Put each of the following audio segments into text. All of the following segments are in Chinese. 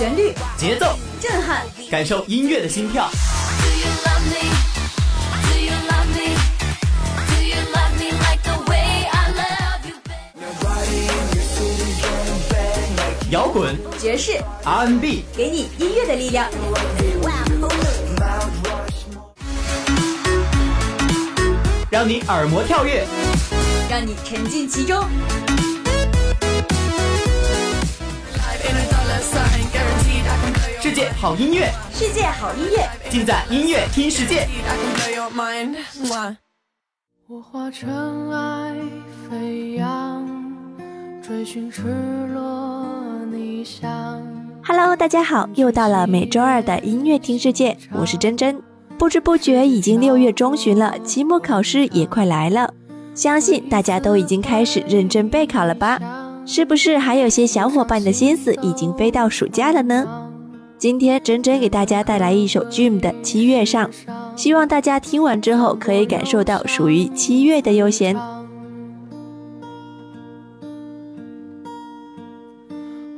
旋律、节奏、震撼，感受音乐的心跳。摇滚、爵士、R&B，给你音乐的力量，让你耳膜跳跃，让你沉浸其中。界好音乐，世界好音乐，尽在音乐听世界。我化尘埃飞扬，追寻赤裸逆翔。Hello，大家好，又到了每周二的音乐听世界，我是真真。不知不觉已经六月中旬了，期末考试也快来了，相信大家都已经开始认真备考了吧？是不是还有些小伙伴的心思已经飞到暑假了呢？今天真真给大家带来一首 Dream 的《七月上》，希望大家听完之后可以感受到属于七月的悠闲。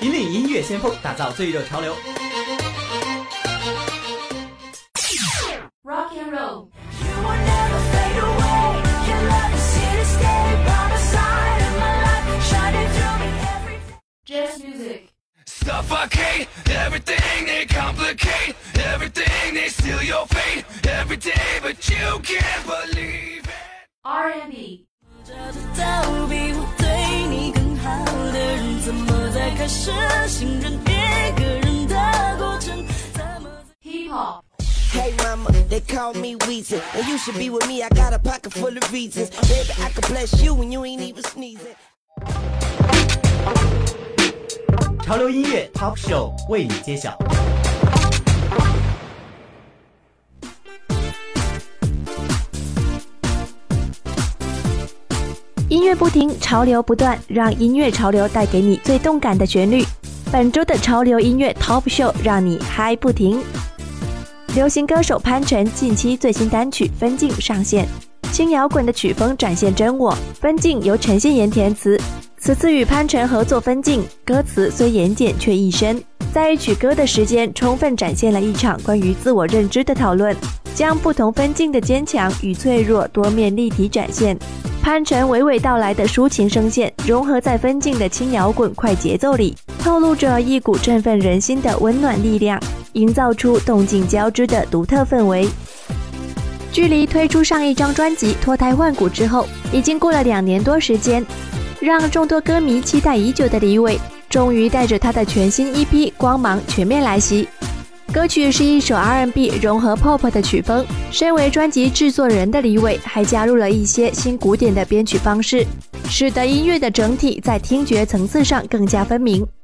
引领音乐先锋，打造最热潮流。Should be with me. I got a pocket full of reasons, baby. I could bless you when you ain't even sneezing. 潮流音乐 Top Show 为你揭晓。音乐不停，潮流不断，让音乐潮流带给你最动感的旋律。本周的潮流音乐 Top Show 让你嗨不停。流行歌手潘辰近期最新单曲《分镜》上线，轻摇滚的曲风展现真我。《分镜》由陈宪妍填词，此次与潘辰合作《分镜》，歌词虽言简却意深，在一曲歌的时间，充分展现了一场关于自我认知的讨论，将不同分镜的坚强与脆弱多面立体展现。潘辰娓娓道来的抒情声线，融合在分镜的轻摇滚快节奏里，透露着一股振奋人心的温暖力量，营造出动静交织的独特氛围。距离推出上一张专辑脱胎换骨之后，已经过了两年多时间，让众多歌迷期待已久的李伟，终于带着他的全新 EP《光芒》全面来袭。歌曲是一首 R&B 融合 Pop 的曲风。身为专辑制作人的李伟，还加入了一些新古典的编曲方式，使得音乐的整体在听觉层次上更加分明。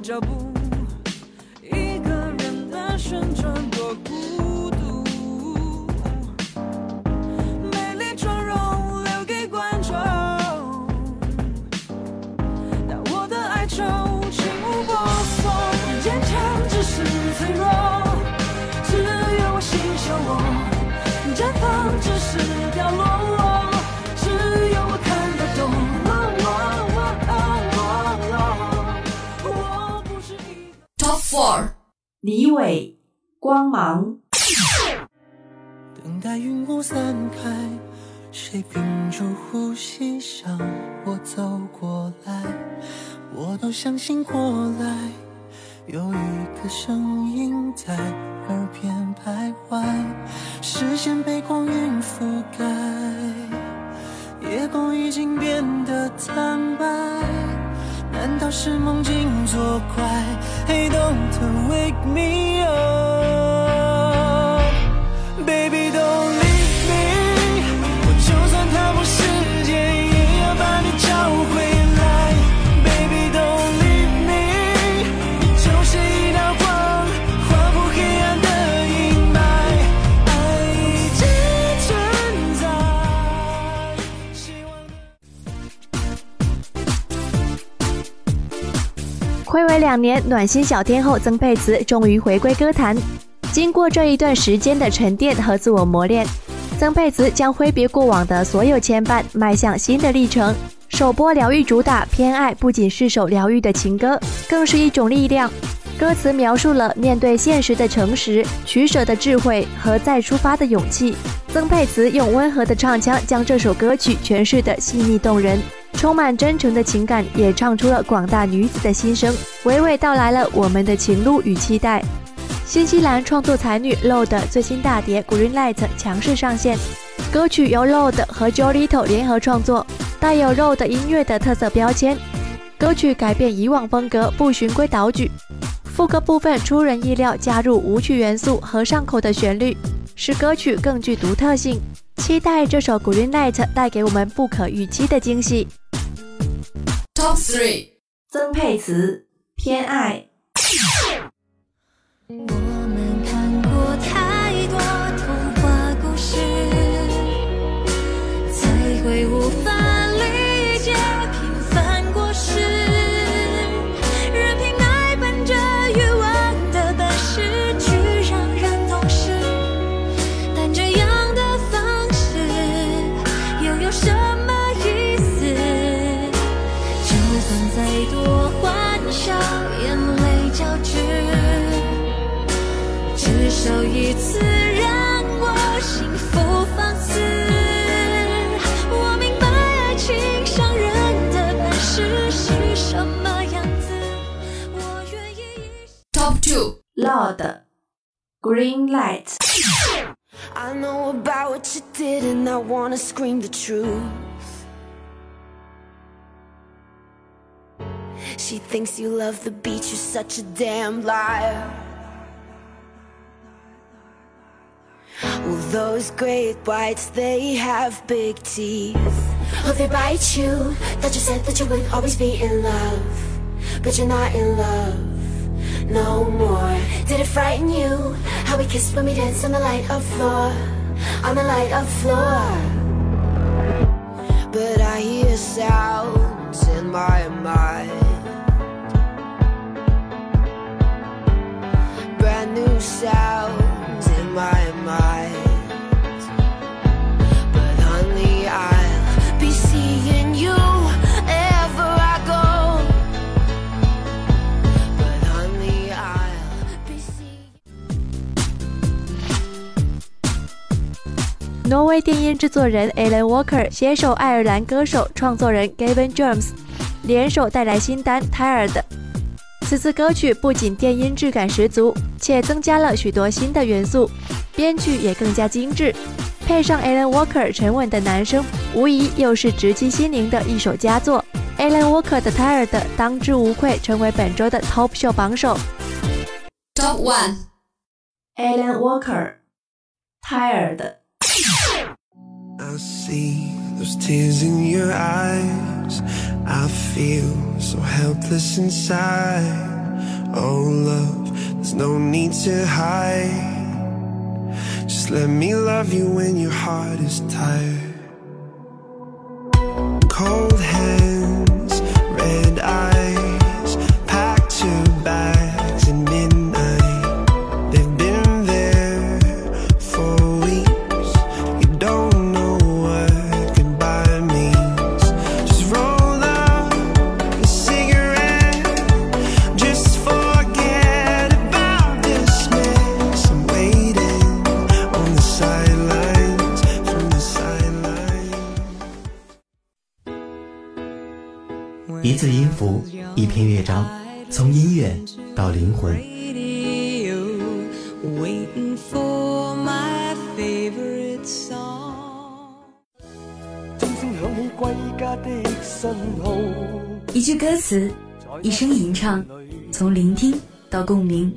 脚步，一个人的瞬间 Four，李伟，光芒。等待云雾散开，谁屏住呼吸向我走过来？我都相信过来，有一个声音在耳边徘徊，视线被光晕覆盖，夜空已经变得苍白，难道是梦境作怪？Hey don't wake me 暌违两年，暖心小天后曾沛慈终于回归歌坛。经过这一段时间的沉淀和自我磨练，曾沛慈将挥别过往的所有牵绊，迈向新的历程。首播疗愈主打《偏爱》不仅是首疗愈的情歌，更是一种力量。歌词描述了面对现实的诚实、取舍的智慧和再出发的勇气。曾沛慈用温和的唱腔将这首歌曲诠释得细腻动人，充满真诚的情感，也唱出了广大女子的心声，娓娓道来了我们的情路与期待。新西兰创作才女 Low 的最新大碟《Green Light》强势上线，歌曲由 l o d 和 Jolito 联合创作，带有 Low 的音乐的特色标签。歌曲改变以往风格，不循规蹈矩，副歌部分出人意料加入舞曲元素和上口的旋律，使歌曲更具独特性。期待这首《Green Light》带给我们不可预期的惊喜。Top three. 曾沛慈偏爱。Green Light。I know about what you did and I wanna scream the truth. She thinks you love the beach, you're such a damn liar. Well, those great whites, they have big teeth. Oh, they bite you. That you said that you would always be in love. But you're not in love no more. Did it frighten you? How we kissed when we danced on the light of floor, on the light of floor. But I hear sounds in my mind. Brand new sounds 电音制作人 Alan Walker 携手爱尔兰歌手创作人 Gavin James 联手带来新单《Tired》。此次歌曲不仅电音质感十足，且增加了许多新的元素，编曲也更加精致。配上 Alan Walker 沉稳的男声，无疑又是直击心灵的一首佳作。Alan Walker 的《Tired》当之无愧成为本周的 Top Show 榜首。Top one. Alan Walker，《Tired》。I see those tears in your eyes. I feel so helpless inside. Oh, love, there's no need to hide. Just let me love you when your heart is tired. Cold hands, red eyes, 一句歌词，一声吟唱，从聆听到共鸣。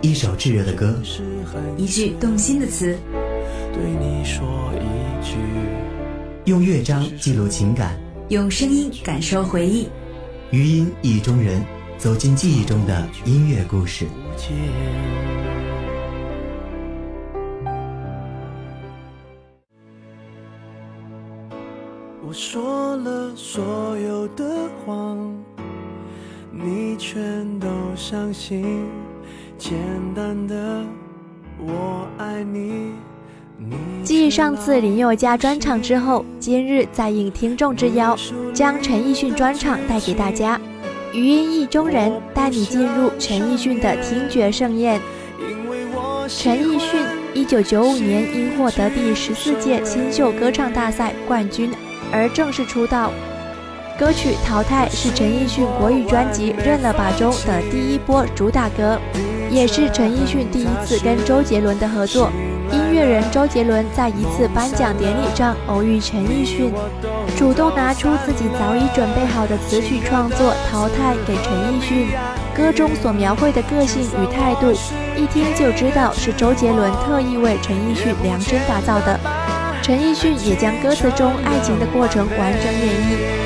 一首炙热的歌，一句动心的词，用乐章记录情感，用声音感受回忆。余音意中人，走进记忆中的音乐故事。我说了所有的谎，你全都相信。简单的我爱你。继上次林宥嘉专场之后，今日再应听众之邀，将陈奕迅专场带给大家。余音意中人带你进入陈奕迅的听觉盛宴。陈奕迅一九九五年因获得第十四届新秀歌唱大赛冠军而正式出道。歌曲《淘汰》是陈奕迅国语专辑《认了吧》中的第一波主打歌，也是陈奕迅第一次跟周杰伦的合作。音乐人周杰伦在一次颁奖典礼上偶遇陈奕迅，主动拿出自己早已准备好的词曲创作《淘汰》给陈奕迅。歌中所描绘的个性与态度，一听就知道是周杰伦特意为陈奕迅量身打造的。陈奕迅也将歌词中爱情的过程完整演绎。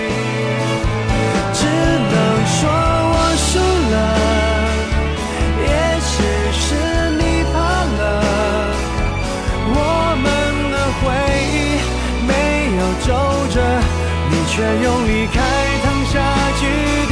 守着你却用离开烫下句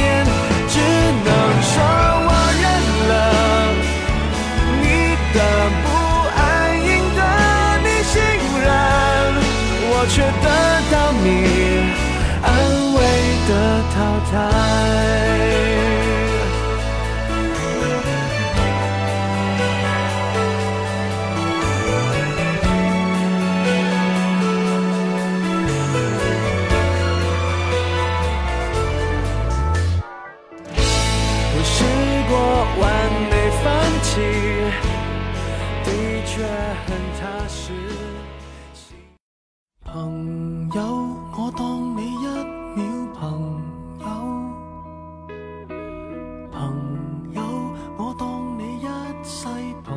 朋友，我当你一秒朋友。朋友，我当你一世朋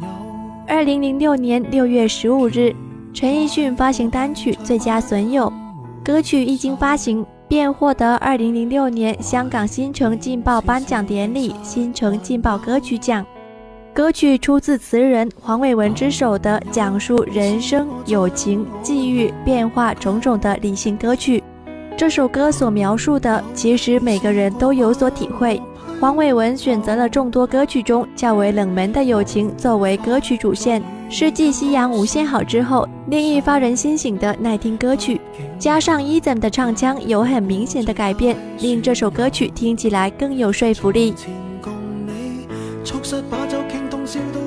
友二零零六年六月十五日，陈奕迅发行单曲《最佳损友》，歌曲一经发行便获得二零零六年香港新城劲爆颁奖典礼新城劲爆歌曲奖。歌曲出自词人黄伟文之手的讲述人生、友情、际遇、变化种种的理性歌曲。这首歌所描述的，其实每个人都有所体会。黄伟文选择了众多歌曲中较为冷门的友情作为歌曲主线，是继《夕阳无限好》之后另一发人心醒的耐听歌曲。加上 Eason 的唱腔有很明显的改变，令这首歌曲听起来更有说服力。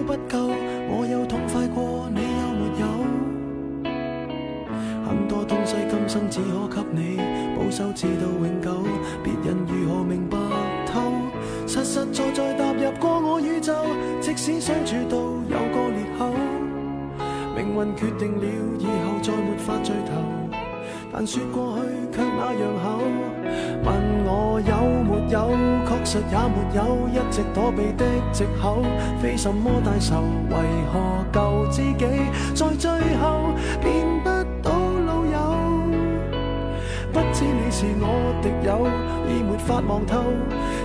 不够我有痛快过你有没有？很多东西今生只可给你保守至到永久别人如何明白透实实在在踏入过我宇宙即使相处到有个裂口命运决定了以后再没法聚头但说过去却那样好有，确实也没有，一直躲避的借口，非什么大仇，为何旧知己在最后变不到老友？不知你是我敌友，已没法望透。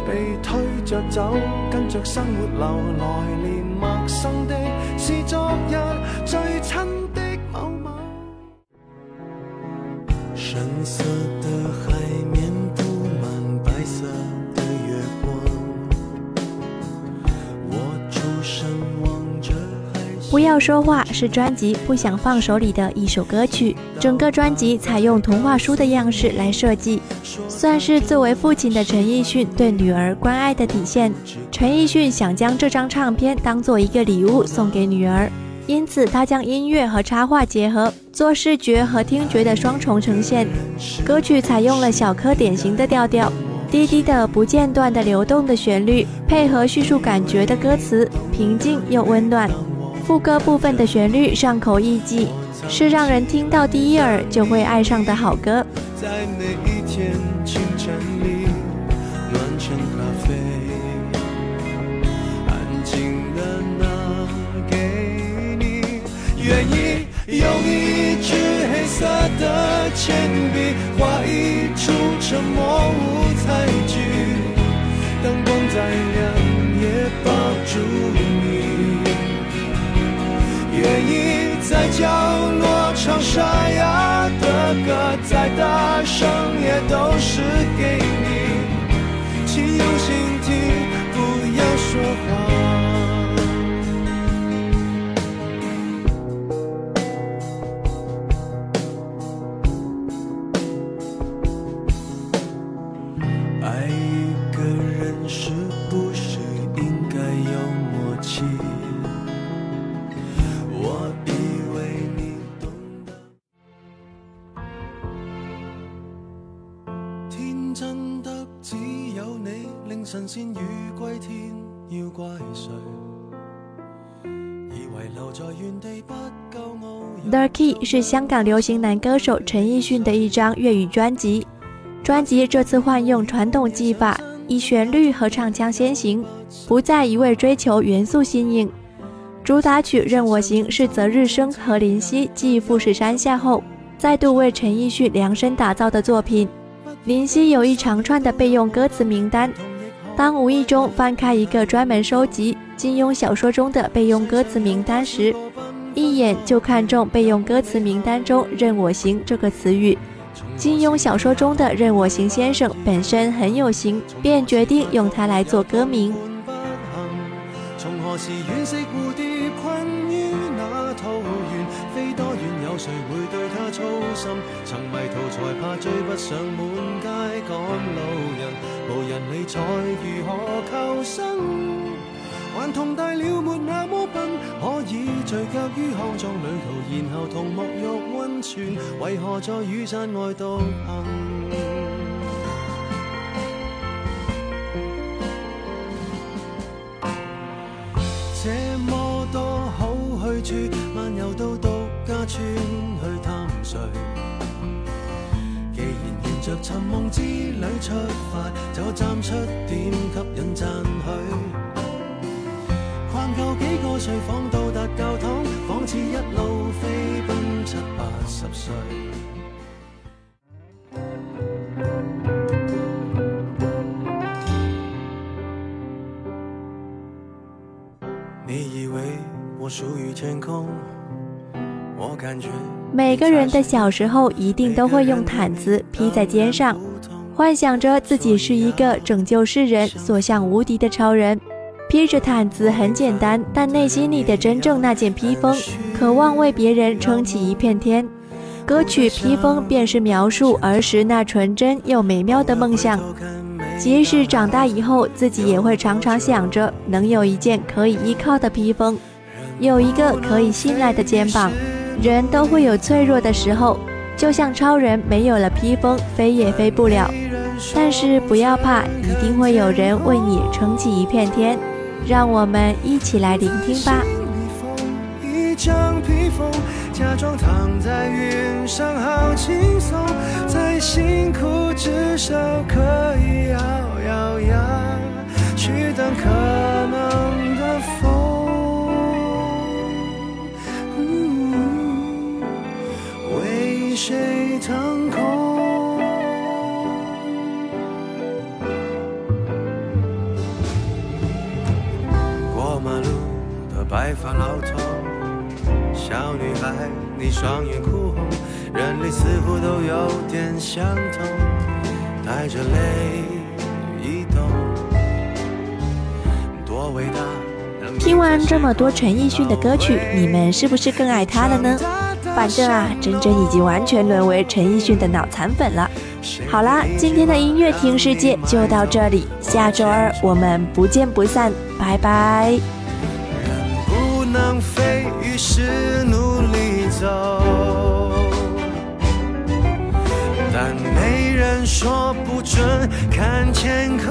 被推着走，跟着生活流来，年陌生的是昨日最亲的某某。不要说话是专辑不想放手里的一首歌曲，整个专辑采用童话书的样式来设计。算是作为父亲的陈奕迅对女儿关爱的体现。陈奕迅想将这张唱片当做一个礼物送给女儿，因此他将音乐和插画结合，做视觉和听觉的双重呈现。歌曲采用了小柯典型的调调，低低的、不间断的流动的旋律，配合叙述感觉的歌词，平静又温暖。副歌部分的旋律上口易记，是让人听到第一耳就会爱上的好歌。在每一天清晨里暖成咖啡，安静的拿给你。愿意用一支黑色的铅笔画一出沉默舞台剧，灯光再亮也抱住你。角落唱沙哑的歌，再大声也都是给是香港流行男歌手陈奕迅的一张粤语专辑。专辑这次换用传统技法，以旋律和唱腔先行，不再一味追求元素新颖。主打曲《任我行》是泽日生和林夕继《富士山下》后，再度为陈奕迅量身打造的作品。林夕有一长串的备用歌词名单，当无意中翻开一个专门收集金庸小说中的备用歌词名单时，一眼就看中被用歌词名单中任我行这个词语。金庸小说中的任我行先生本身很有型便决定用它来做歌名。从何时婉惜蝴蝶困于那桃源飞多远有谁会对他操心？曾迷途才怕追不上满街赶路人无人理睬如何求生？还同大了没那么笨，可以聚脚于康庄旅途，然后同沐浴温泉，为何在雨伞外独行？这么多好去处，漫游到独家村去探谁？既然沿着寻梦之旅出发，就站出点吸引赞许。逛夠幾個睡房，到达教堂，仿似一路飞奔七八十岁。你以为我属于天空，我感觉每个人的小时候一定都会用毯子披在肩上，幻想着自己是一个拯救世人、所向无敌的超人。披着毯子很简单，但内心里的真正那件披风，渴望为别人撑起一片天。歌曲《披风》便是描述儿时那纯真又美妙的梦想。即使长大以后，自己也会常常想着能有一件可以依靠的披风，有一个可以信赖的肩膀。人都会有脆弱的时候，就像超人没有了披风，飞也飞不了。但是不要怕，一定会有人为你撑起一片天。让我们一起来聆听吧。一張披风，假装躺在云上，好轻松，再辛苦至少可以咬咬牙，去等可能的风。的白髮老頭，小女孩，你雙眼哭紅，人類似乎都有點相同，帶着淚移動，多偉大。聽完这么多陈奕迅的歌曲，你们是不是更爱他了呢？反正啊，真真已经完全沦为陈奕迅的脑残粉了。好啦，今天的音乐听世界就到这里，下周二我们不见不散，拜拜。是努力走但没人说不准看天空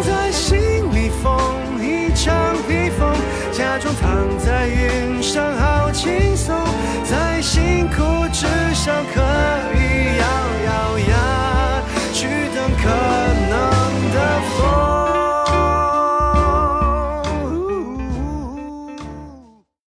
在心里缝一场披风假装躺在云上好轻松在辛苦至少可以咬咬牙去等可能的风。